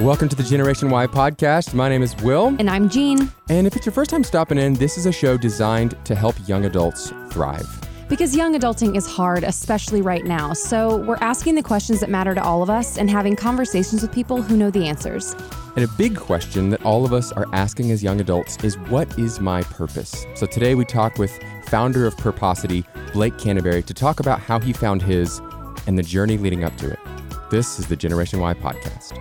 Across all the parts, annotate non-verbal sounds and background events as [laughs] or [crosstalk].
Welcome to the Generation Y podcast. My name is Will. And I'm Jean. And if it's your first time stopping in, this is a show designed to help young adults thrive. Because young adulting is hard, especially right now. So we're asking the questions that matter to all of us and having conversations with people who know the answers. And a big question that all of us are asking as young adults is what is my purpose? So today we talk with founder of Purposity, Blake Canterbury, to talk about how he found his and the journey leading up to it. This is the Generation Y podcast.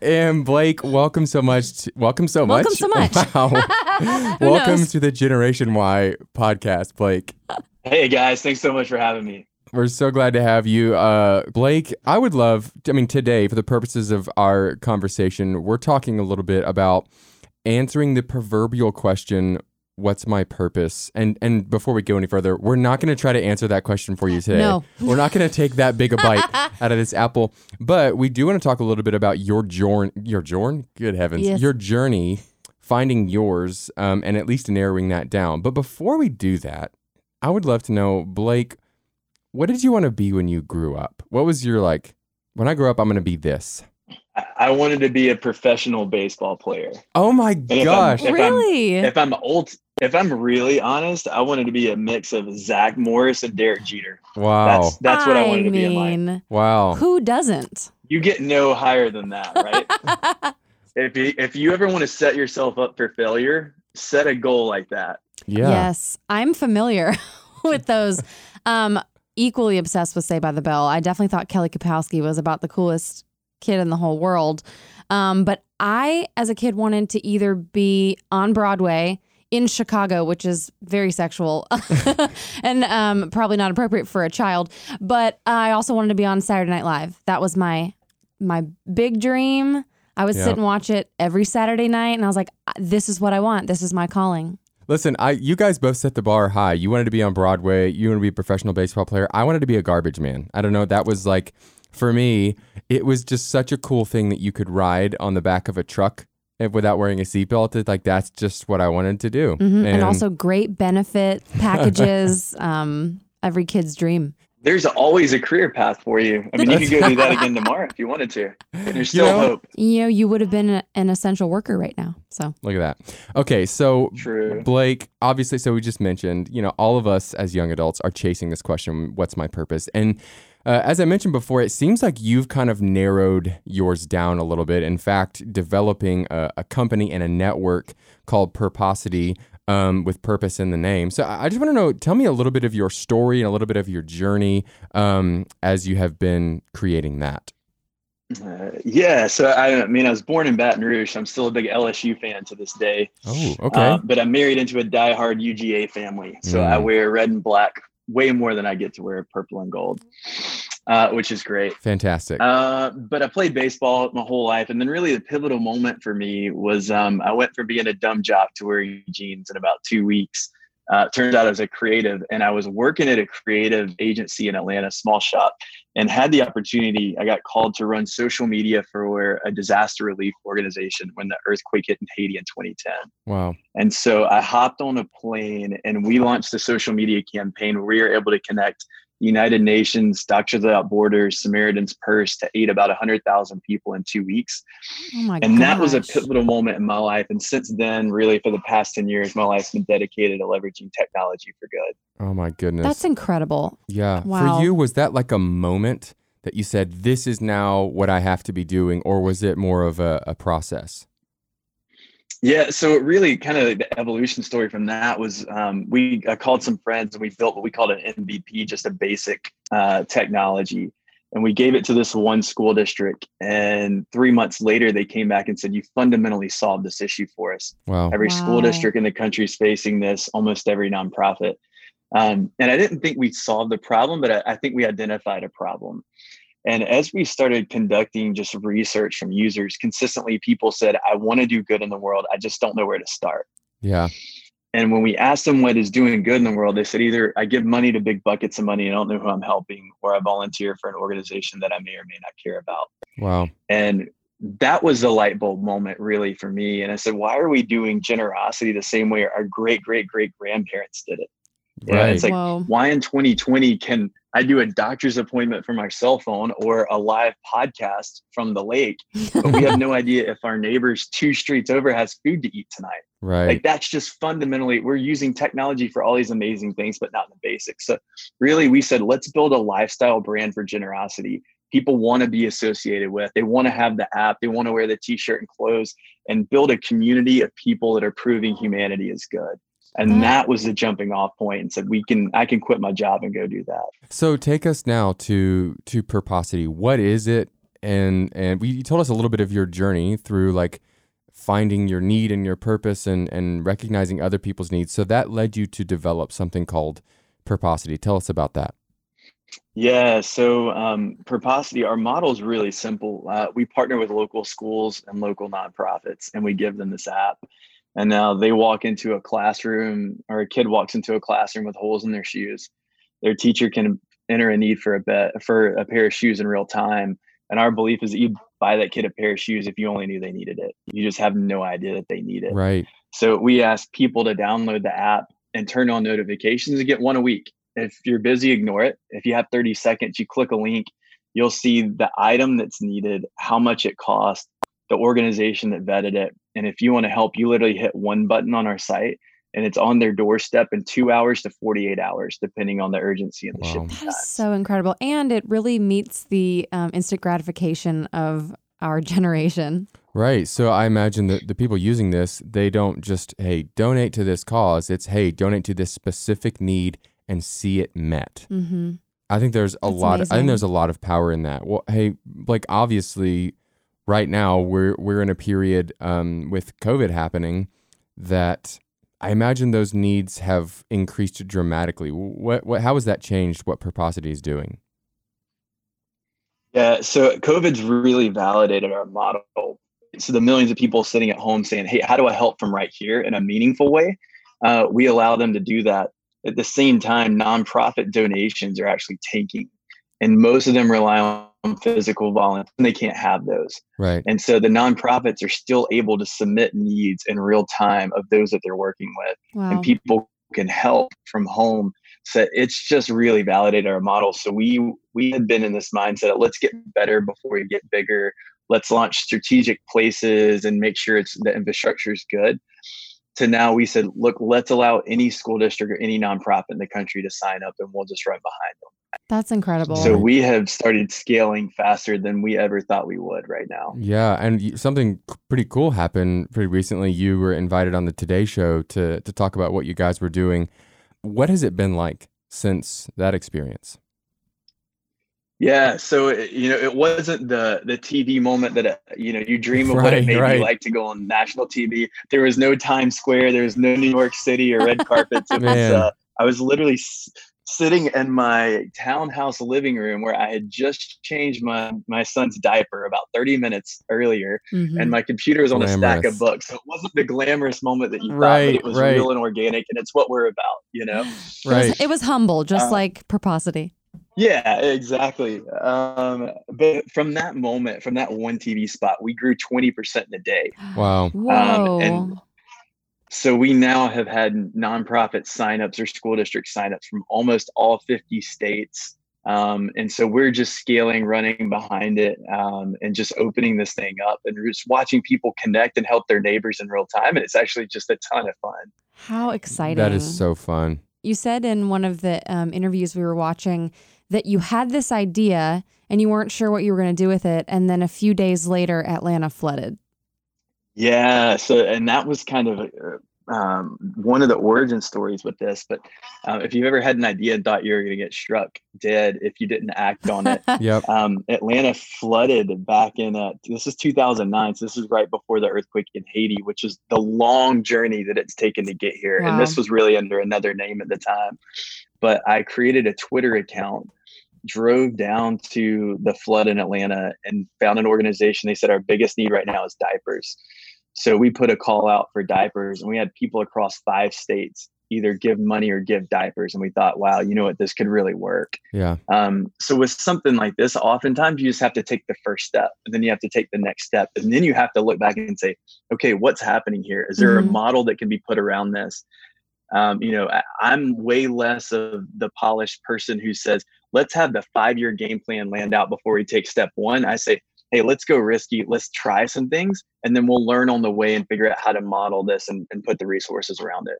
And Blake, welcome so much. To, welcome so much. Welcome so much. [laughs] Wow. [laughs] welcome knows? to the Generation Y podcast, Blake. Hey guys, thanks so much for having me. We're so glad to have you. Uh, Blake, I would love, I mean, today, for the purposes of our conversation, we're talking a little bit about answering the proverbial question, What's my purpose? And and before we go any further, we're not going to try to answer that question for you today. No. We're not going to take that big a [laughs] bite out of this apple, but we do want to talk a little bit about your journey. Your journey? Good heavens. Yes. Your journey, finding yours, um, and at least narrowing that down. But before we do that, I would love to know, Blake, what did you want to be when you grew up? What was your like, when I grow up, I'm going to be this? I- I wanted to be a professional baseball player. Oh my if I'm- gosh. If I'm- really? If I'm old, if I'm really honest, I wanted to be a mix of Zach Morris and Derek Jeter. Wow. That's that's what I wanted to be in life. wow. who doesn't? You get no higher than that, right? [laughs] if you, if you ever want to set yourself up for failure, set a goal like that. Yeah. Yes, I'm familiar [laughs] with those. Um, equally obsessed with Saved by the Bell. I definitely thought Kelly Kapowski was about the coolest kid in the whole world. Um, but I, as a kid, wanted to either be on Broadway in Chicago, which is very sexual [laughs] and um, probably not appropriate for a child. But I also wanted to be on Saturday Night Live. That was my my big dream. I would Yeah. sit and watch it every Saturday night, and I was like, "This is what I want. This is my calling." Listen, I you guys both set the bar high. You wanted to be on Broadway. You wanted to be a professional baseball player. I wanted to be a garbage man. I don't know. That was like, for me, it was just such a cool thing that you could ride on the back of a truck eh, without wearing a seatbelt. Like that's just what I wanted to do. Mhm. And, also great benefit packages. [laughs] um, every kid's dream. There's always a career path for you. I mean, you could go do that again tomorrow if you wanted to. There's still know, hope. You know, you would have been an essential worker right now. So look at that. Okay, so True. Blake, obviously, so we just mentioned, you know, all of us as young adults are chasing this question what's my purpose? And uh, as I mentioned before, it seems like you've kind of narrowed yours down a little bit. In fact, developing a, a company and a network called Purposity um, with purpose in the name. So I I just want to know, tell me a little bit of your story and a little bit of your journey um, as you have been creating that. Uh, yeah, so I, I mean, I was born in Baton Rouge. I'm still a big LSU fan to this day. Oh, okay. Uh, but I'm married into a diehard UGA family, so I Mm. wear red and black way more than I get to wear purple and gold, uh, which is great. Fantastic. Uh, but I played baseball my whole life, and then really the pivotal moment for me was um, I went from being a dumb jock to wearing jeans in about two weeks. Uh, turns out I was a creative, and I was working at a creative agency in Atlanta, small shop, and had the opportunity. I got called to run social media for a disaster relief organization when the earthquake hit in Haiti in 2010. wow. And so I hopped on a plane and we launched a social media campaign where we were able to connect United Nations, Doctors Without Borders, Samaritan's Purse to aid about 100,000 people in two weeks. oh my And that was a gosh. pivotal moment in my life. And since then, really, for the past 10 years, my life's been dedicated to leveraging technology for good. Oh, my goodness. That's incredible. Yeah. Wow. For you, was that like a moment that you said, this is now what I have to be doing? Or was it more of a, a process? Yeah, so it really kind of the evolution story from that was um, we I called some friends and we built what we called an MVP, just a basic uh, technology, and we gave it to this one school district. And three months later, they came back and said, "You fundamentally solved this issue for us. Wow. Every school district in the country is facing this. Almost every nonprofit." Um, and I didn't think we solved the problem, but I, I think we identified a problem. And as we started conducting just research from users, consistently people said, I want to do good in the world. I just don't know where to start. Yeah. And when we asked them what is doing good in the world, they said either I give money to big buckets of money and I don't know who I'm helping, or I volunteer for an organization that I may or may not care about. Wow. And that was the light bulb moment really for me. And I said, why are we doing generosity the same way our great great great grandparents did it? Yeah, right. it's like Whoa. why in 2020 can I do a doctor's appointment from my cell phone or a live podcast from the lake, but we have [laughs] no idea if our neighbors two streets over has food to eat tonight. Right. Like that's just fundamentally we're using technology for all these amazing things, but not the basics. So really we said let's build a lifestyle brand for generosity. People want to be associated with. They want to have the app. They want to wear the t-shirt and clothes and build a community of people that are proving humanity is good and that was the jumping off point and said we can i can quit my job and go do that. So take us now to to purposity what is it? And and we you told us a little bit of your journey through like finding your need and your purpose and and recognizing other people's needs. So that led you to develop something called purposity tell us about that. Yeah so um, purposity our model is really simple. Uh, we partner with local schools and local nonprofits and we give them this app and now they walk into a classroom or a kid walks into a classroom with holes in their shoes. Their teacher can enter a need for a bet for a pair of shoes in real time. And our belief is that you buy that kid a pair of shoes if you only knew they needed it. You just have no idea that they need it. Right. So we ask people to download the app and turn on notifications and get one a week. If you're busy ignore it. If you have 30 seconds you click a link you'll see the item that's needed how much it costs the organization that vetted it. And if you want to help, you literally hit one button on our site and it's on their doorstep in two hours to 48 hours, depending on the urgency and the wow. shipping. That is so incredible. And it really meets the um, instant gratification of our [laughs] generation. Right. So I imagine that the people using this, they don't just, hey, donate to this cause. It's, hey, donate to this specific need and see it met. Mm-hmm. I think there's a That's lot. Of, I think there's a lot of power in that. Well, hey, like obviously, right now we're we're in a period um, with COVID happening that I imagine those needs have increased dramatically. What what how has that changed? What Purposity is doing? Yeah, so COVID's really validated our model. So the millions of people sitting at home saying, "Hey, how do I help from right here in a meaningful way?" Uh, we allow them to do that. At the same time, nonprofit donations are actually tanking, and most of them rely on Um, physical volunteers and they can't have those. Right. And so the nonprofits are still able to submit needs in real time of those that they're working with wow. and people can help from home. So it's just really validated our model. So we we had been in this mindset let's get better before we get bigger. Let's launch strategic places and make sure it's the infrastructure is good. To now we said look let's allow any school district or any nonprofit in the country to sign up and we'll just run behind them that's incredible. So we have started scaling faster than we ever thought we would right now. Yeah, and something pretty cool happened pretty recently. You were invited on the Today Show to to talk about what you guys were doing. What has it been like since that experience? Yeah, so you know, it wasn't the the TV moment that it, you know you dream of right, what it made right. like to go on national TV. There was no Times Square, there was no New York City or red [laughs] carpets. It was uh, I was literally sitting in my townhouse living room where I had just changed my my son's diaper about 30 minutes earlier, mm-hmm. and my computer was on glamorous. a stack of books. So it wasn't the glamorous moment that you right, thought, but it was right. real and organic, and it's what we're about, you know. Right. It was, it was humble, just um, like Purposity. Yeah, exactly. Um, but from that moment, from that one TV spot, we grew 20% in a day. [gasps] Wow. Um, and so we now have had nonprofit signups or school district signups from almost all 50 states. Um, and so we're just scaling, running behind it, um, and just opening this thing up and just watching people connect and help their neighbors in real time. And it's actually just a ton of fun. How exciting! That is so fun. You said in one of the um, interviews we were watching that you had this idea and you weren't sure what you were going to do with it. And then a few days later, Atlanta flooded. Yeah. So, and that was kind of uh, um, one of the origin stories with this. But uh, if you've ever had an idea and thought you were going to get struck dead if you didn't act on it, [laughs] yep. Um, Atlanta flooded back in, uh, this is 2009. So this is right before the earthquake in Haiti, which is the long journey that it's taken to get here. Wow. And this was really under another name at the time. But I created a Twitter account drove down to the flood in Atlanta and found an organization. They said our biggest need right now is diapers. So we put a call out for diapers and we had people across five states either give money or give diapers. And we thought, wow, you know what, this could really work. Yeah. Um, so with something like this, oftentimes you just have to take the first step and then you have to take the next step. And then you have to look back and say, okay, what's happening here? Is there Mhm. a model that can be put around this? Um, you know, I, I'm way less of the polished person who says, let's have the five year game plan land out before we take step one. I say, hey, let's go risky. Let's try some things and then we'll learn on the way and figure out how to model this and, and put the resources around it.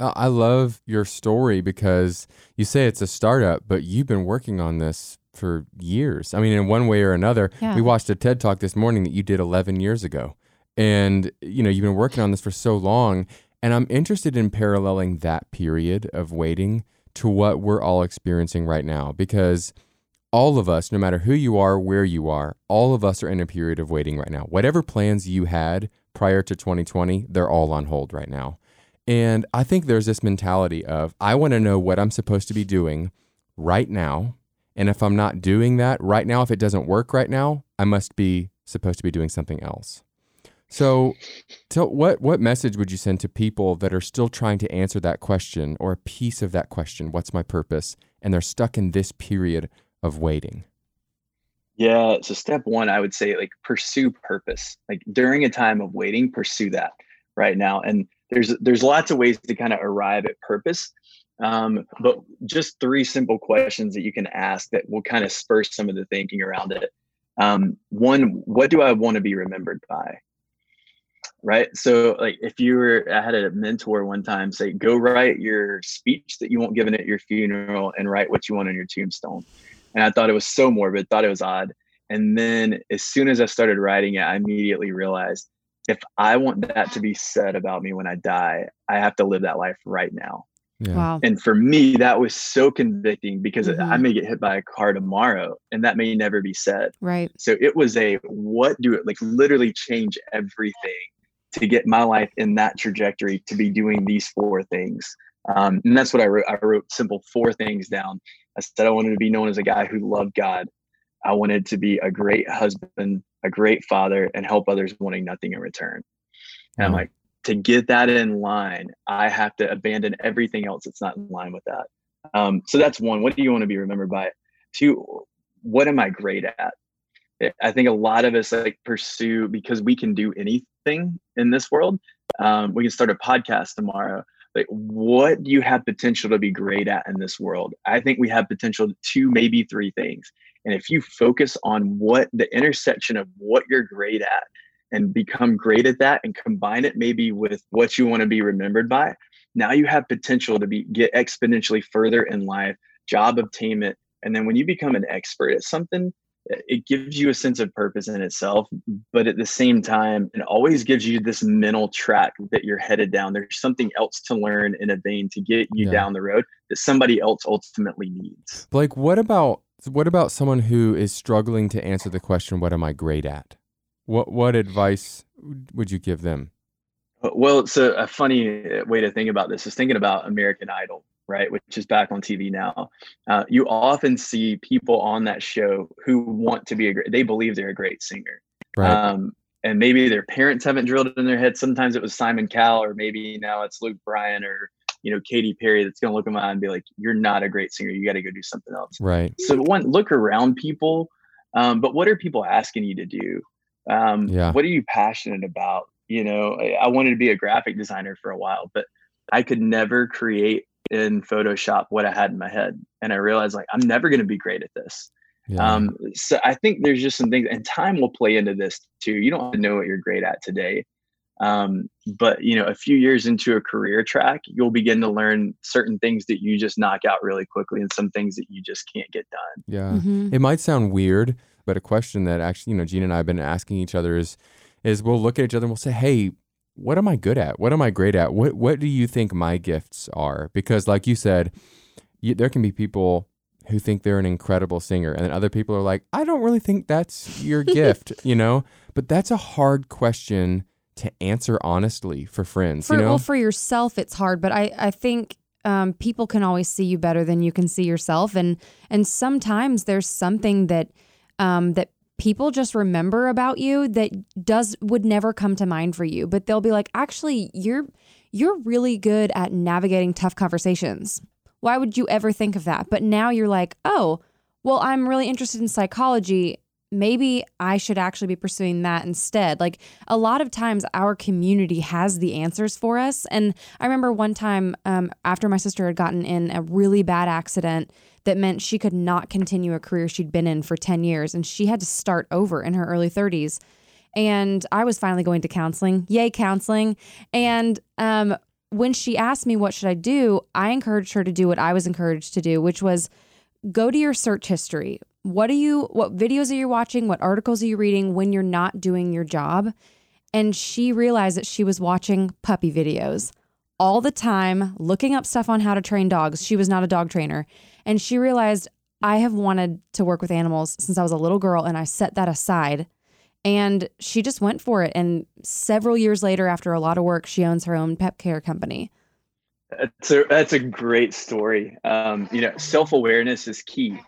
Uh, I love your story because you say it's a startup, but you've been working on this for years. I mean, in one way or another. Yeah. We watched a TED talk this morning that you did 11 years ago. And, you know, you've been working on this for so long. And I'm interested in paralleling that period of waiting to what we're all experiencing right now because all of us, no matter who you are, where you are, all of us are in a period of waiting right now. Whatever plans you had prior to 2020, they're all on hold right now. And I think there's this mentality of, I want to know what I'm supposed to be doing right now. And if I'm not doing that right now, if it doesn't work right now, I must be supposed to be doing something else. So, tell, what what message would you send to people that are still trying to answer that question or a piece of that question? What's my purpose? And they're stuck in this period of waiting. Yeah. So step one, I would say like pursue purpose. Like during a time of waiting, pursue that right now. And there's there's lots of ways to kind of arrive at purpose. Um, but just three simple questions that you can ask that will kind of spur some of the thinking around it. Um, one, what do I want to be remembered by? Right. So like if you were I had a mentor one time say, go write your speech that you won't give at your funeral and write what you want on your tombstone and I thought it was so morbid, thought it was odd. And then as soon as I started writing it, I immediately realized if I want that to be said about me when I die, I have to live that life right now. Yeah. Wow. And for me, that was so convicting because Mhm. I may get hit by a car tomorrow and that may never be said. Right. So it was a what do it like literally change everything to get my life in that trajectory to be doing these four things. Um, and that's what I wrote. I wrote simple four things down. I said I wanted to be known as a guy who loved God. I wanted to be a great husband, a great father, and help others wanting nothing in return. And I'm like, to get that in line, I have to abandon everything else that's not in line with that. Um, so that's one. What do you want to be remembered by? Two, what am I great at? I- think a lot of us like pursue because we can do anything in this world. Um, we can start a podcast tomorrow. Like, what do you have potential to be great at in this world? I think we have potential to two, maybe three things. And if you focus on what the intersection of what you're great at and become great at that and combine it maybe with what you want to be remembered by, now you have potential to be get exponentially further in life, job obtainment. And then when you become an expert at something, it gives you a sense of purpose in itself but at the same time it always gives you this mental track that you're headed down there's something else to learn in a vein to get you Yeah. down the road that somebody else ultimately needs Blake, what about what about someone who is struggling to answer the question, "What am I great at?" What what advice would you give them? well it's a funny uh, way to think about this is thinking about american idol right which is back on tv now uh, you often see people on that show who want to be a great they believe they're a great singer Right. Um, and maybe their parents haven't drilled it in their head. Sometimes it was Simon Cowell, or maybe now it's Luke Bryan or you know Katy Perry that's going to look them out and be like, "You're not a great singer. You got to go do something else." right. So one, look around people, um, but what are people asking you to do? Um, Yeah. What are you passionate about? You know, I, I wanted to be a graphic designer for a while, but I could never create in Photoshop what I had in my head, and I realized like I'm never going to be great at this. Yeah. Um, so I think there's just some things, and time will play into this too. You don't have to know what you're great at today, um, but you know, a few years into a career track, you'll begin to learn certain things that you just knock out really quickly, and some things that you just can't get done. yeah. Mhm. It might sound weird, but a question that actually, you know, Jean and I have been asking each other is, is we'll look at each other and we'll say, "Hey, what am I good at? What am I great at? What What do you think my gifts are?" Because, like you said, you, there can be people who think they're an incredible singer, and then other people are like, "I don't really think that's your [laughs] gift," you know. But that's a hard question to answer honestly for friends. For, you know, well, for yourself, it's hard, but I, I think um, people can always see you better than you can see yourself, and and sometimes there's something that um, that people just remember about you that does would never come to mind for you, but they'll be like, actually, you're you're really good at navigating tough conversations. Why would you ever think of that? But now you're like, oh, well, I'm really interested in psychology. Maybe I should actually be pursuing that instead. Like a lot of times, our community has the answers for us. And I remember one time um, after my sister had gotten in a really bad accident that meant she could not continue a career she'd been in for 10 years and she had to start over in her early 30s. And I was finally going to counseling. Yay, counseling. And um, when she asked me what should I do, I encouraged her to do what I was encouraged to do, which was go to your search history. What are you what videos are you watching? What articles are you reading when you're not doing your job? And she realized that she was watching puppy videos all the time, looking up stuff on how to train dogs. She was not a dog trainer. And she realized I have wanted to work with animals since I was a little girl and I set that aside. And she just went for it. And several years later, after a lot of work, she owns her own pet care company. That's a that's a great story. Um, you know, self awareness is key,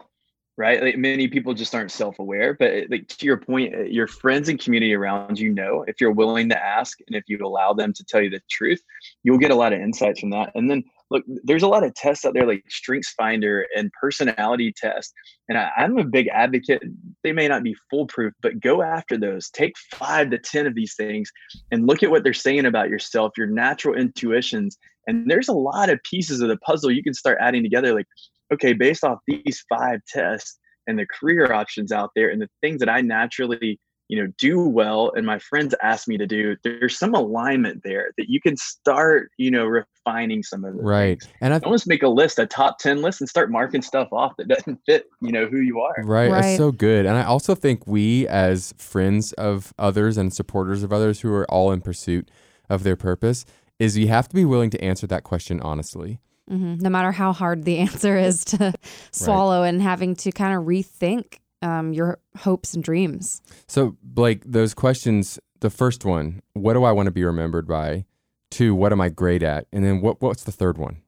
right? Like many people just aren't self aware. But like to your point, uh, your friends and community around you know if you're willing to ask and if you allow them to tell you the truth, you'll get a lot of insights from that. And then look, there's a lot of tests out there like Strengths Finder and personality test. And I, I'm a big advocate. They may not be foolproof, but go after those. Take five to 10 of these things and look at what they're saying about yourself, your natural intuitions. And there's a lot of pieces of the puzzle you can start adding together. Like, okay, based off these five tests and the career options out there and the things that I naturally you know do well and my friends ask me to do there's some alignment there that you can start you know refining some of the right things. and i almost make a list a top 10 list and start marking stuff off that doesn't fit you know who you are right, Right. that's so good and i also think we as friends of others and supporters of others who are all in pursuit of their purpose is you have to be willing to answer that question honestly hmm No matter how hard the [laughs] answer is to swallow and having to kind of rethink um, your hopes and dreams. So, Blake, those questions, the first one, what do I want to be remembered by? Two, what am I great at? And then what what's the third one?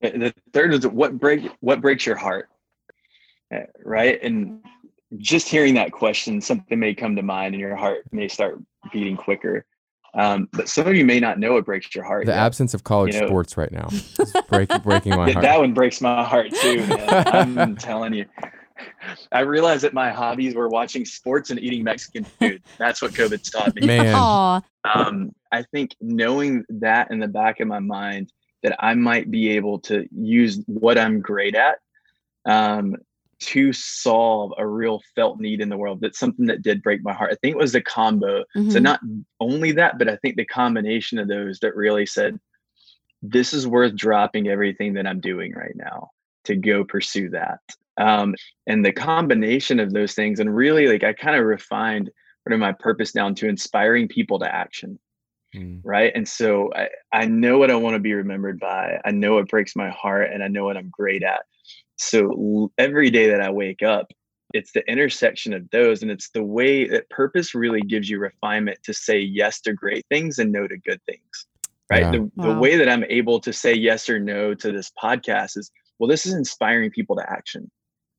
The third is what break what breaks your heart Uh, right and just hearing that question something may come to mind and your heart may start beating quicker um, but some of you may not know it breaks your heart The yet. absence of college You know- sports right now is break, [laughs] breaking my Yeah, heart. that one breaks my heart too man. i'm [laughs] telling you i realized that my hobbies were watching sports and eating mexican food that's what covid taught me Man. Aw, um, I think knowing that in the back of my mind that I might be able to use what I'm great at um, to solve a real felt need in the world. That's something that did break my heart. I think it was the combo. So Mhm. not only that, but I think the combination of those that really said, this is worth dropping everything that I'm doing right now to go pursue that. Um, and the combination of those things, and really like I kind of refined sort of my purpose down to inspiring people to action Mm. right and so I, I know what i want to be remembered by i know what breaks my heart and i know what i'm great at so l- every day that i wake up it's the intersection of those and it's the way that purpose really gives you refinement to say yes to great things and no to good things right Yeah. the, the way that i'm able to say yes or no to this podcast is well this is inspiring people to action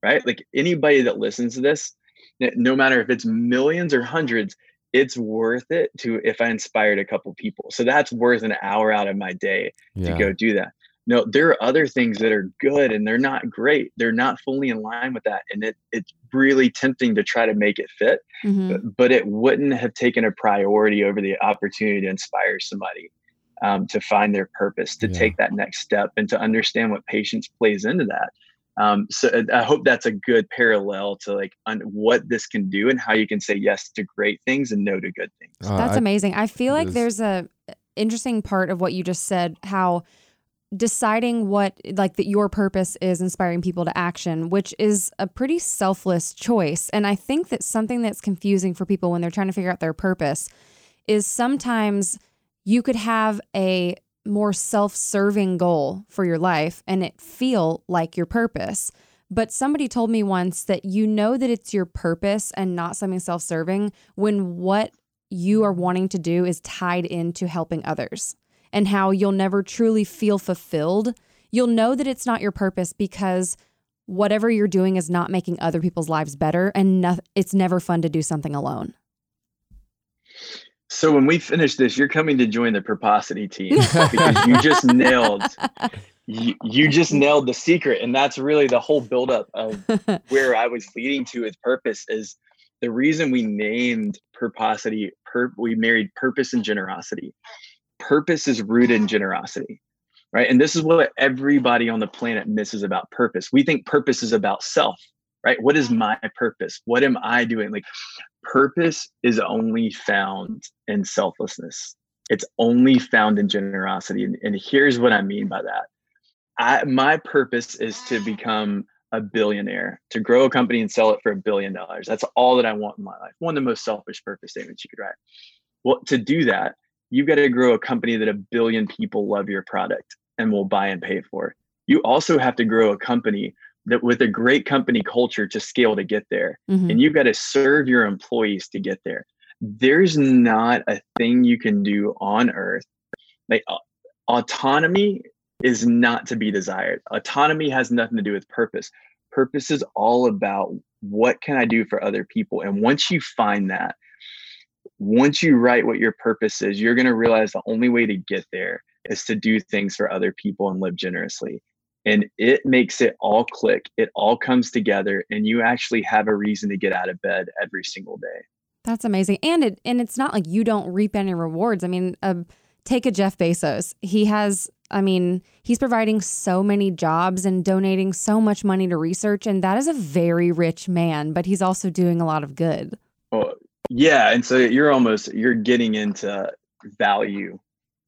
right like anybody that listens to this no matter if it's millions or hundreds it's worth it to if I inspired a couple people. So that's worth an hour out of my day Yeah. to go do that. No, there are other things that are good and they're not great. They're not fully in line with that. And it it's really tempting to try to make it fit, mhm. but, but it wouldn't have taken a priority over the opportunity to inspire somebody um, to find their purpose, to Yeah. take that next step and to understand what patience plays into that. Um, so I- I hope that's a good parallel to like un- what this can do and how you can say yes to great things and no to good things. Uh, That's I- amazing. I feel like is. there's a interesting part of what you just said, how deciding what like that your purpose is inspiring people to action, which is a pretty selfless choice. And I think that something that's confusing for people when they're trying to figure out their purpose is sometimes you could have a more self-serving goal for your life and it feel like your purpose. But somebody told me once that you know that it's your purpose and not something self-serving when what you are wanting to do is tied into helping others and how you'll never truly feel fulfilled. You'll know that it's not your purpose because whatever you're doing is not making other people's lives better and no, it's never fun to do something alone. So when we finish this, you're coming to join the Purposity team because you just [laughs] nailed you, you just nailed the secret. And that's really the whole buildup of [laughs] where I was leading to with purpose is the reason we named Purposity, per, we married purpose and generosity. Purpose is rooted in generosity, right? And this is what everybody on the planet misses about purpose. We think purpose is about self, right? What is my purpose? What am I doing? Like purpose is only found in selflessness. It's only found in generosity. And, and here's what I mean by that. I, my purpose is to become a billionaire, to grow a company and sell it for a billion dollars. That's all that I want in my life. One of the most selfish purpose statements you could write. Well, to do that, you've got to grow a company that a billion people love your product and will buy and pay for. You also have to grow a company that with a great company culture to scale to get there. Mm-hmm. And you've got to serve your employees to get there. There's not a thing you can do on earth. Like uh, autonomy is not to be desired. Autonomy has nothing to do with purpose. Purpose is all about what can I do for other people? And once you find that, once you write what your purpose is, you're going to realize the only way to get there is to do things for other people and live generously. And it makes it all click. It all comes together and you actually have a reason to get out of bed every single day. That's amazing. And it and it's not like you don't reap any rewards. I mean, uh, take a Jeff Bezos. He has I mean, he's providing so many jobs and donating so much money to research. And that is a very rich man, but he's also doing a lot of good. Oh, yeah. And so you're almost, you're getting into value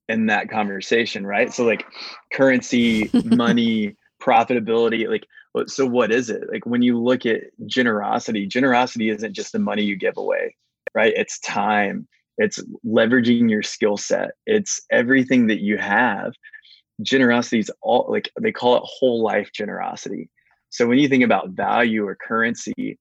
in that conversation, right? So, like currency, [laughs] money, profitability, like, so what is it? Like, when you look at generosity, generosity isn't just the money you give away, right? It's time, it's leveraging your skill set, it's everything that you have generosity is all like they call it whole life generosity. So when you think about value or currency,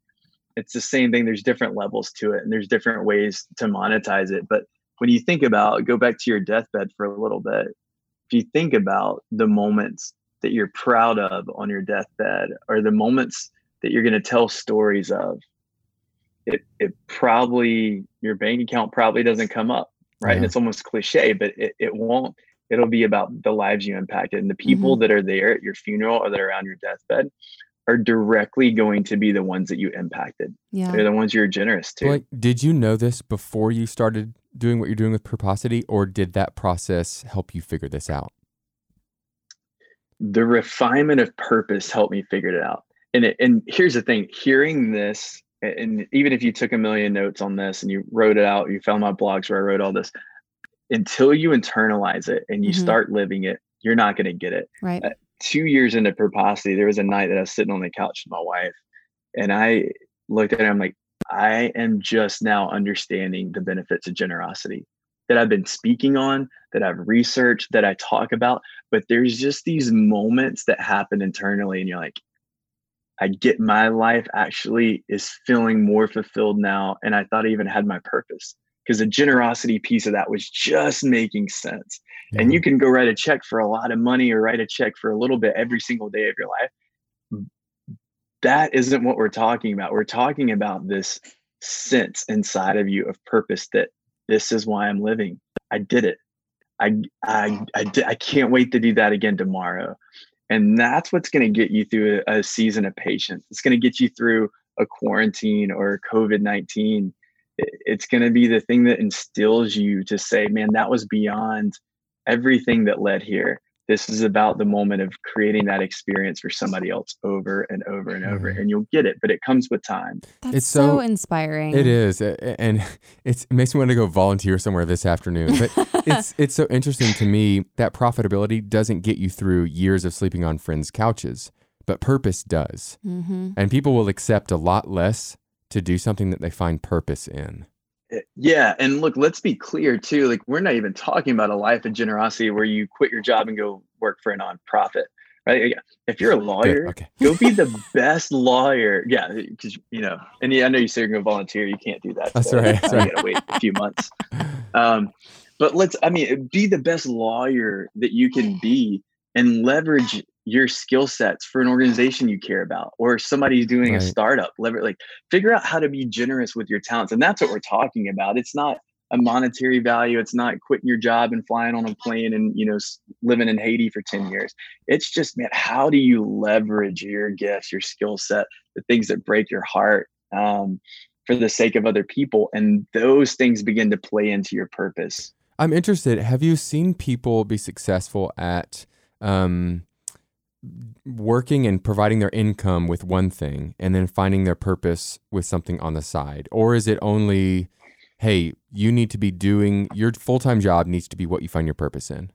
it's the same thing. There's different levels to it and there's different ways to monetize it. But when you think about go back to your deathbed for a little bit, if you think about the moments that you're proud of on your deathbed or the moments that you're going to tell stories of, it, it probably your bank account probably doesn't come up right yeah. and it's almost cliche but it, it won't it'll be about the lives you impacted and the people mm-hmm. that are there at your funeral or that are around your deathbed are directly going to be the ones that you impacted. Yeah. They're the ones you're generous to. Like, did you know this before you started doing what you're doing with Purposity, or did that process help you figure this out? The refinement of purpose helped me figure it out. And it, and here's the thing: hearing this, and even if you took a million notes on this and you wrote it out, you found my blogs where I wrote all this until you internalize it and you mm-hmm. start living it, you're not going to get it. Right. Two years into Purposity, there was a night that I was sitting on the couch with my wife, and I looked at her. I'm like, I am just now understanding the benefits of generosity that I've been speaking on, that I've researched, that I talk about. But there's just these moments that happen internally, and you're like, I get my life actually is feeling more fulfilled now. And I thought I even had my purpose because the generosity piece of that was just making sense. Yeah. And you can go write a check for a lot of money or write a check for a little bit every single day of your life. That isn't what we're talking about. We're talking about this sense inside of you of purpose that this is why I'm living. I did it. I I I, did, I can't wait to do that again tomorrow. And that's what's going to get you through a, a season of patience. It's going to get you through a quarantine or COVID 19 it's going to be the thing that instills you to say, man, that was beyond everything that led here. This is about the moment of creating that experience for somebody else over and over and over, mm-hmm. and you'll get it. But it comes with time. That's it's so, so inspiring. It is, and [laughs] it makes me want to go volunteer somewhere this afternoon. But [laughs] it's it's so interesting to me that profitability doesn't get you through years of sleeping on friends' couches, but purpose does, mm-hmm. and people will accept a lot less to do something that they find purpose in. Eh, yeah. And look, let's be clear too. Like, we're not even talking about a life of generosity where you quit your job and go work for a nonprofit, right? If you're a lawyer, okay. go be the [laughs] best lawyer. Yeah. Because, you know, and yeah, I know you said you're going to volunteer. You can't do that. That's so right. You got to wait a few months. Um, but let's, I mean, be the best lawyer that you can be and leverage your skill sets for an organization you care about or somebody's doing right. a startup like figure out how to be generous with your talents and that's what we're talking about it's not a monetary value. It's not quitting your job and flying on a plane and, you know, living in Haiti for 10 years. It's just, man, how do you leverage your gifts, your skill set, the things that break your heart um, for the sake of other people? And those things begin to play into your purpose. I'm interested. Have you seen people be successful at um, working and providing their income with one thing and then finding their purpose with something on the side? Or is it only hey, you need to be doing your full time job needs to be what you find your purpose in?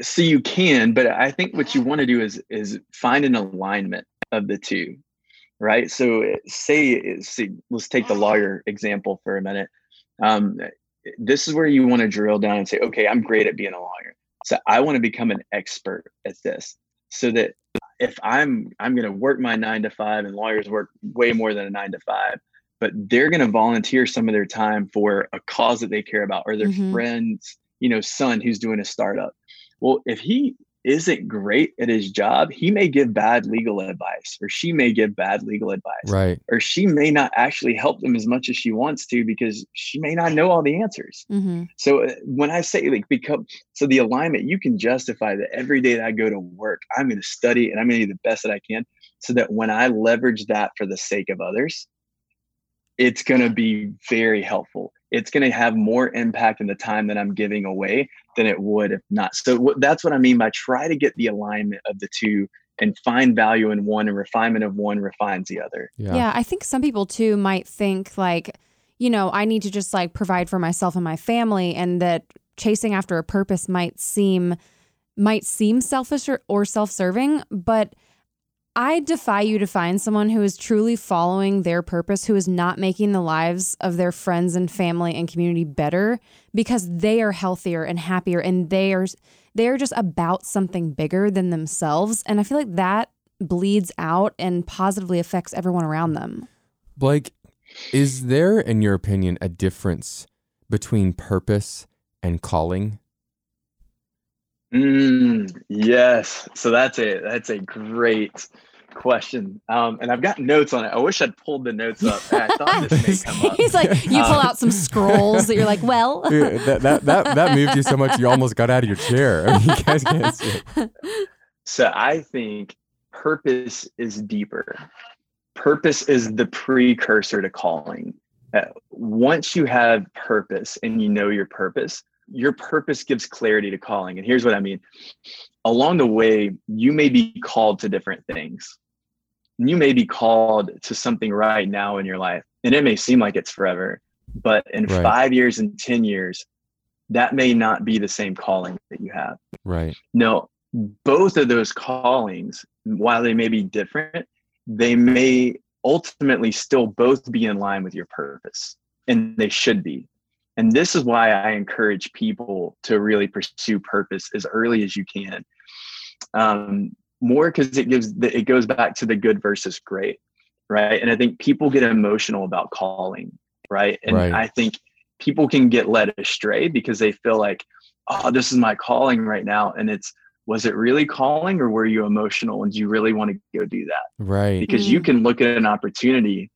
So you can, but I think what you want to do is is find an alignment of the two, right? So say, say let's take the lawyer example for a minute. Um, this is where you want to drill down and say, okay, I'm great at being a lawyer, so I want to become an expert at this, so that if I'm I'm going to work my nine to five, and lawyers work way more than a nine to five but they're going to volunteer some of their time for a cause that they care about or their mm-hmm. friend's you know son who's doing a startup well if he isn't great at his job he may give bad legal advice or she may give bad legal advice right or she may not actually help them as much as she wants to because she may not know all the answers mm-hmm. so uh, when i say like become so the alignment you can justify that every day that i go to work i'm going to study and i'm going to do the best that i can so that when i leverage that for the sake of others it's going to be very helpful. It's going to have more impact in the time that I'm giving away than it would if not. So that's what I mean by try to get the alignment of the two and find value in one and refinement of one refines the other. Yeah. yeah, I think some people too might think like, you know, I need to just like provide for myself and my family and that chasing after a purpose might seem might seem selfish or, or self-serving, but I defy you to find someone who is truly following their purpose, who is not making the lives of their friends and family and community better because they are healthier and happier and they are they are just about something bigger than themselves. And I feel like that bleeds out and positively affects everyone around them. Blake, is there, in your opinion, a difference between purpose and calling? Mm, yes. So that's a that's a great question. Um, and I've got notes on it. I wish I'd pulled the notes up. I thought this may come up. [laughs] He's like, you pull um, out some scrolls that you're like, well. [laughs] that, that, that, that moved you so much you almost got out of your chair. I mean, you guys can't see it. So I think purpose is deeper. Purpose is the precursor to calling. Uh, once you have purpose and you know your purpose, your purpose gives clarity to calling. And here's what I mean along the way, you may be called to different things. You may be called to something right now in your life, and it may seem like it's forever, but in right. five years and 10 years, that may not be the same calling that you have. Right. No, both of those callings, while they may be different, they may ultimately still both be in line with your purpose, and they should be. And this is why I encourage people to really pursue purpose as early as you can. Um, more because it gives the, it goes back to the good versus great, right? And I think people get emotional about calling, right? And right. I think people can get led astray because they feel like, oh, this is my calling right now, and it's was it really calling or were you emotional and do you really want to go do that? Right. Because mm. you can look at an opportunity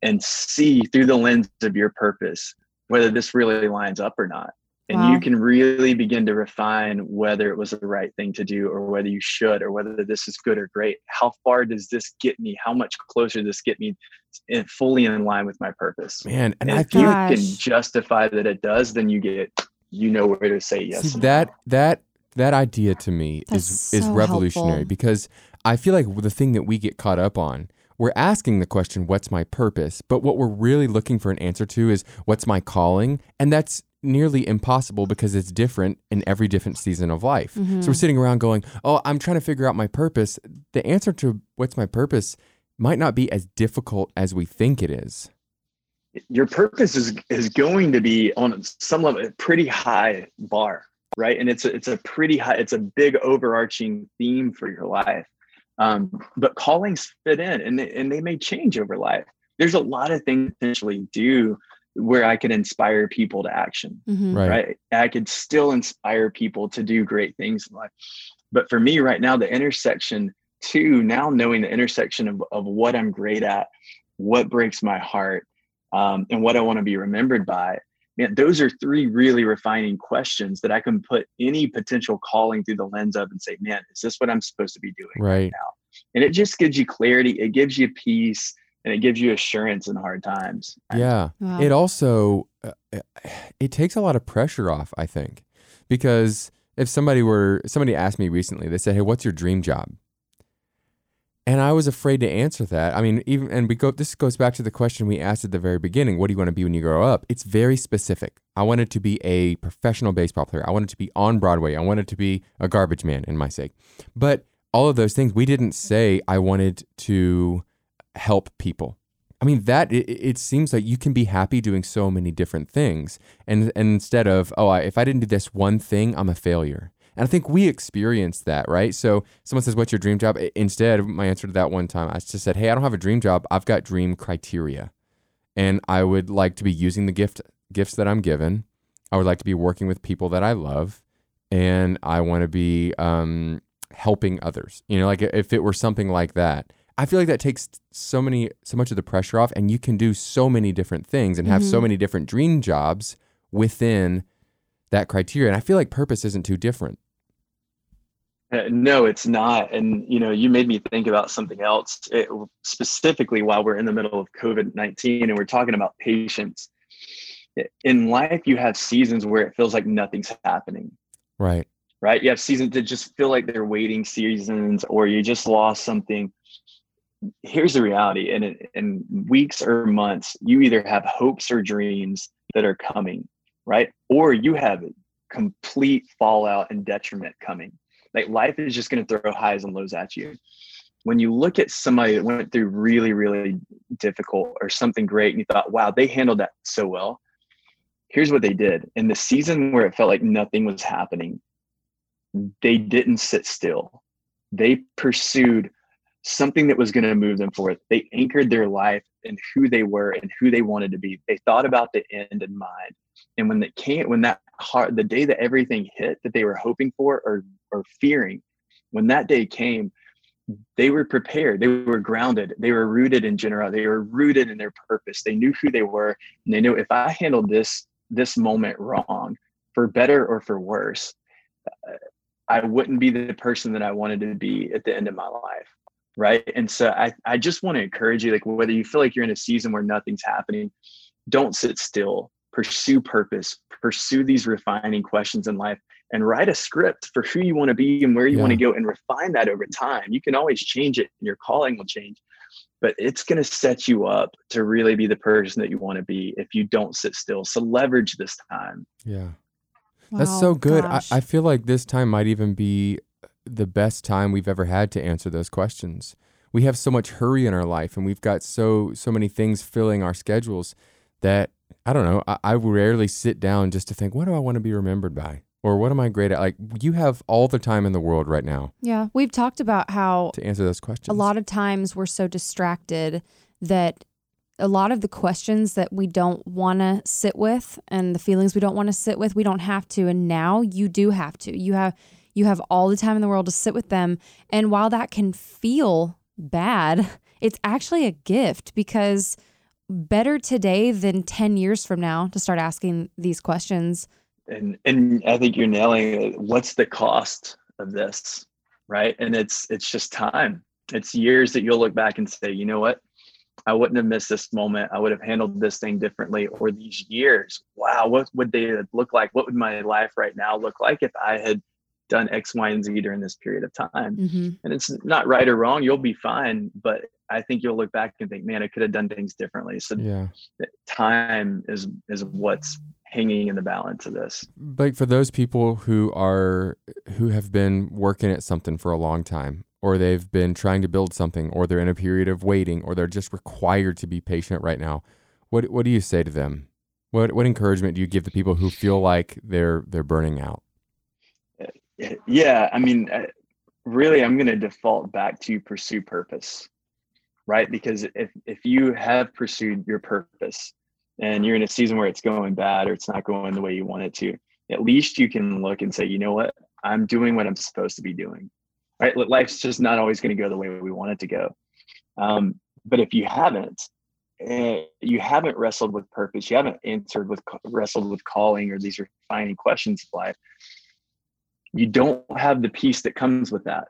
and see through the lens of your purpose whether this really lines up or not. And wow. you can really begin to refine whether it was the right thing to do or whether you should or whether this is good or great. How far does this get me? How much closer does this get me in, fully in line with my purpose? Man and, and if you can justify that it does then you get you know where to say yes See, that that that idea to me That's is so is revolutionary helpful. because i feel like the thing that we get caught up on we're asking the question, what's my purpose? But what we're really looking for an answer to is, what's my calling? And that's nearly impossible because it's different in every different season of life. Mm-hmm. So we're sitting around going, oh, I'm trying to figure out my purpose. The answer to what's my purpose might not be as difficult as we think it is. Your purpose is is going to be on some level a pretty high bar, right? And it's a, it's a pretty high, it's a big overarching theme for your life. Um, but callings fit in and they, and they may change over life. There's a lot of things potentially do where I could inspire people to action, mm-hmm. right. right? I could still inspire people to do great things in life. But for me right now, the intersection too, now knowing the intersection of, of what I'm great at, what breaks my heart, um, and what I want to be remembered by. Man, those are three really refining questions that I can put any potential calling through the lens of and say, man, is this what I'm supposed to be doing right, right now? And it just gives you clarity, it gives you peace, and it gives you assurance in hard times. Yeah. Wow. It also uh, it takes a lot of pressure off, I think. Because if somebody were somebody asked me recently, they said, "Hey, what's your dream job?" And I was afraid to answer that. I mean, even and we go. This goes back to the question we asked at the very beginning: What do you want to be when you grow up? It's very specific. I wanted to be a professional baseball player. I wanted to be on Broadway. I wanted to be a garbage man, in my sake. But all of those things, we didn't say I wanted to help people. I mean, that it, it, seems like you can be happy doing so many different things, and, and instead of oh, I, if I didn't do this one thing, I'm a failure. And I think we experienced that, right? So someone says, What's your dream job? Instead, my answer to that one time, I just said, Hey, I don't have a dream job. I've got dream criteria. And I would like to be using the gift gifts that I'm given. I would like to be working with people that I love. And I want to be um, helping others. You know, like if it were something like that. I feel like that takes so many so much of the pressure off and you can do so many different things and have mm-hmm. so many different dream jobs within that criteria. And I feel like purpose isn't too different. Uh, no, it's not. And you know, you made me think about something else. It, specifically, while we're in the middle of COVID nineteen and we're talking about patience, in life you have seasons where it feels like nothing's happening. Right. Right. You have seasons that just feel like they're waiting seasons, or you just lost something. Here's the reality: in in weeks or months, you either have hopes or dreams that are coming, right, or you have complete fallout and detriment coming like life is just going to throw highs and lows at you. When you look at somebody that went through really, really difficult or something great, and you thought, wow, they handled that so well. Here's what they did. In the season where it felt like nothing was happening, they didn't sit still. They pursued something that was going to move them forward. They anchored their life in who they were and who they wanted to be. They thought about the end in mind. And when it came, when that hard, the day that everything hit that they were hoping for or or fearing, when that day came, they were prepared. They were grounded. They were rooted in general. They were rooted in their purpose. They knew who they were, and they knew if I handled this this moment wrong, for better or for worse, uh, I wouldn't be the person that I wanted to be at the end of my life. Right. And so I, I just want to encourage you, like whether you feel like you're in a season where nothing's happening, don't sit still pursue purpose, pursue these refining questions in life, and write a script for who you want to be and where you yeah. want to go and refine that over time. You can always change it and your calling will change, but it's going to set you up to really be the person that you want to be if you don't sit still. So leverage this time. Yeah. Wow, That's so good. I, I feel like this time might even be the best time we've ever had to answer those questions. We have so much hurry in our life and we've got so so many things filling our schedules that I don't know. I, I rarely sit down just to think, what do I want to be remembered by? Or what am I great at? Like you have all the time in the world right now. Yeah. We've talked about how to answer those questions. A lot of times we're so distracted that a lot of the questions that we don't want to sit with and the feelings we don't want to sit with, we don't have to. And now you do have to. You have you have all the time in the world to sit with them. And while that can feel bad, it's actually a gift because better today than 10 years from now to start asking these questions. And and I think you're nailing it. What's the cost of this? Right. And it's it's just time. It's years that you'll look back and say, you know what? I wouldn't have missed this moment. I would have handled this thing differently. Or these years, wow, what would they look like? What would my life right now look like if I had done X, Y, and Z during this period of time? Mm-hmm. And it's not right or wrong. You'll be fine. But I think you'll look back and think, man, I could have done things differently. So yeah. time is is what's hanging in the balance of this. But for those people who are who have been working at something for a long time, or they've been trying to build something, or they're in a period of waiting, or they're just required to be patient right now, what what do you say to them? What what encouragement do you give the people who feel like they're they're burning out? Eh, eh, yeah, I mean, eh, really, I'm going to default back to pursue purpose right? Because if if you have pursued your purpose and you're in a season where it's going bad or it's not going the way you want it to, at least you can look and say, you know what, I'm doing what I'm supposed to be doing. Right? Life's just not always going to go the way we want it to go. Um, but if you haven't, uh, you haven't wrestled with purpose, you haven't answered with wrestled with calling or these refining questions of life, you don't have the peace that comes with that.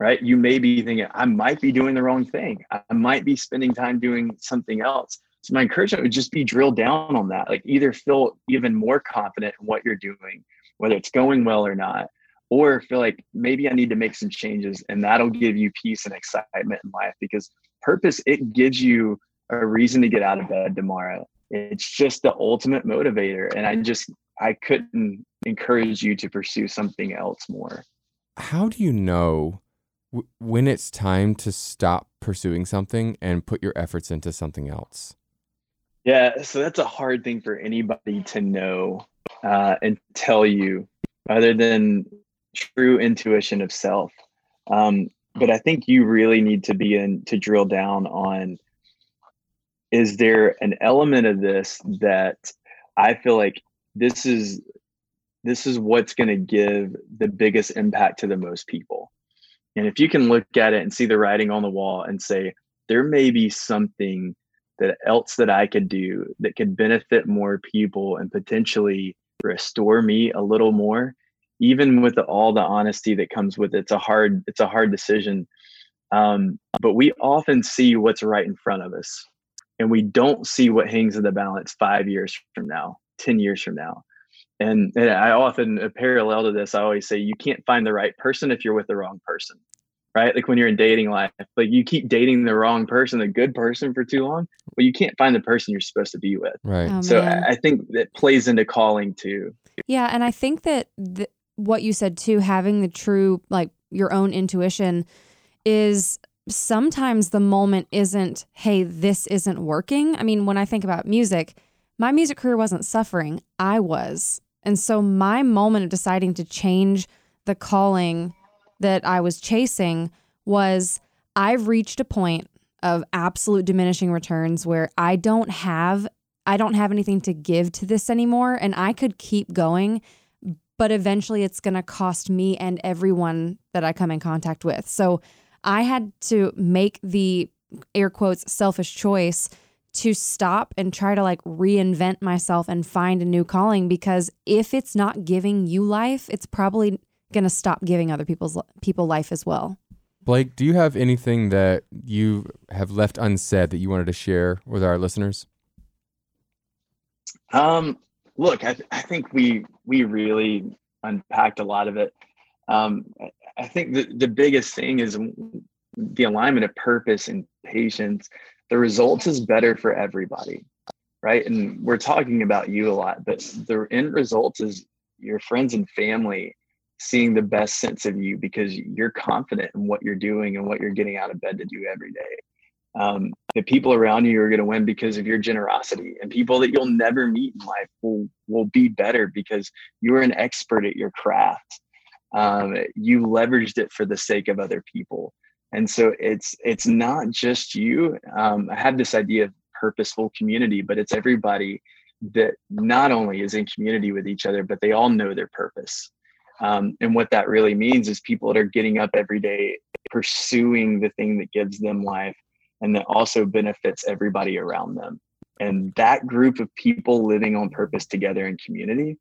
Right. You may be thinking, I might be doing the wrong thing. I might be spending time doing something else. So my encouragement would just be drill down on that. Like either feel even more confident in what you're doing, whether it's going well or not, or feel like maybe I need to make some changes and that'll give you peace and excitement in life because purpose, it gives you a reason to get out of bed tomorrow. It's just the ultimate motivator. And I just, I couldn't encourage you to pursue something else more. How do you know when it's time to stop pursuing something and put your efforts into something else? Yeah, so that's a hard thing for anybody to know uh, and tell you, other than true intuition of self. Um, but I think you really need to be in to drill down on is there an element of this that I feel like this is this is what's going to give the biggest impact to the most people. And if you can look at it and see the writing on the wall and say there may be something that else that I could do that could benefit more people and potentially restore me a little more even with all the honesty that comes with it, it's a hard it's a hard decision. Um, but we often see what's right in front of us and we don't see what hangs in the balance five years from now 10 years from now and, and i often a parallel to this i always say you can't find the right person if you're with the wrong person right like when you're in dating life like you keep dating the wrong person the good person for too long well you can't find the person you're supposed to be with right Oh, so. I, I think that plays into calling too Yeah, and I think that th- what you said too, having the true like your own intuition, is sometimes the moment isn't, hey, this isn't working. I mean, when I think about music, my music career wasn't suffering, I was. And so my moment of deciding to change the calling that I was chasing was I've reached a point of absolute diminishing returns where I don't have I don't have anything to give to this anymore and I could keep going but eventually it's going to cost me and everyone that I come in contact with. So I had to make the air quotes selfish choice to stop and try to like reinvent myself and find a new calling because if it's not giving you life, it's probably going to stop giving other people's people life as well. Blake, do you have anything that you have left unsaid that you wanted to share with our listeners? Um, look, I, th- I think we we really unpacked a lot of it. Um, I, I think the, the biggest thing is the alignment of purpose and patience. The results is better for everybody, right? And we're talking about you a lot, but the end result is your friends and family seeing the best sense of you because you're confident in what you're doing and what you're getting out of bed to do every day. Um, the people around you are going to win because of your generosity and people that you'll never meet in life will will be better because you are an expert at your craft. Um, you leveraged it for the sake of other people and so it's it's not just you um, i have this idea of purposeful community but it's everybody that not only is in community with each other but they all know their purpose um, and what that really means is people that are getting up every day pursuing the thing that gives them life and that also benefits everybody around them. And that group of people living on purpose together in community,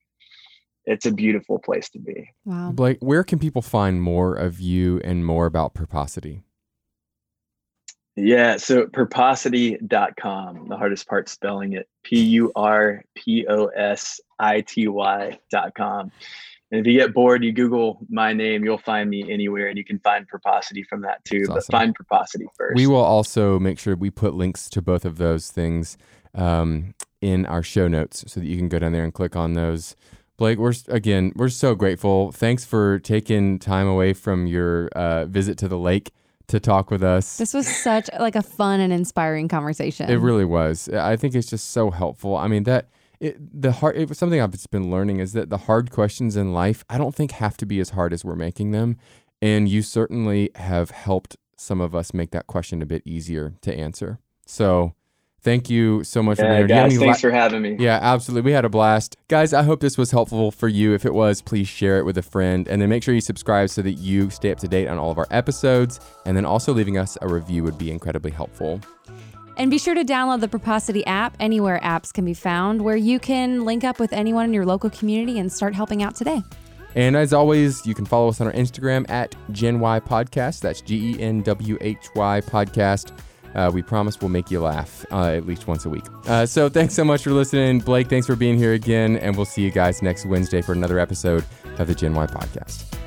it's a beautiful place to be. Wow. Blake, where can people find more of you and more about Purposity? Yeah, so purposity.com, the hardest part spelling it P U R P O S I T Y.com. And if you get bored, you Google my name, you'll find me anywhere and you can find Purposity from that too. That's but awesome. find Purposity first. We will also make sure we put links to both of those things um, in our show notes so that you can go down there and click on those. Blake, we're again, we're so grateful. Thanks for taking time away from your uh, visit to the lake to talk with us. This was such like a fun and inspiring conversation. It really was. I think it's just so helpful. I mean that it the hard it was something I've just been learning is that the hard questions in life I don't think have to be as hard as we're making them, and you certainly have helped some of us make that question a bit easier to answer. So, thank you so much for yeah, being here. Do you have guys, thanks la- for having me. yeah, absolutely. We had a blast. Guys, I hope this was helpful for you. If it was, please share it with a friend. And then make sure you subscribe so that you stay up to date on all of our episodes. And then also leaving us a review would be incredibly helpful. And be sure to download the Purposity app anywhere apps can be found, where you can link up with anyone in your local community and start helping out today. And as always, you can follow us on our Instagram at Gen Why Podcast. That's G E N W H Y Podcast. Uh, we promise we'll make you laugh uh, at least once a week. Uh, so thanks so much for listening. Blake, thanks for being here again. And we'll see you guys next Wednesday for another episode of the Gen Why Podcast.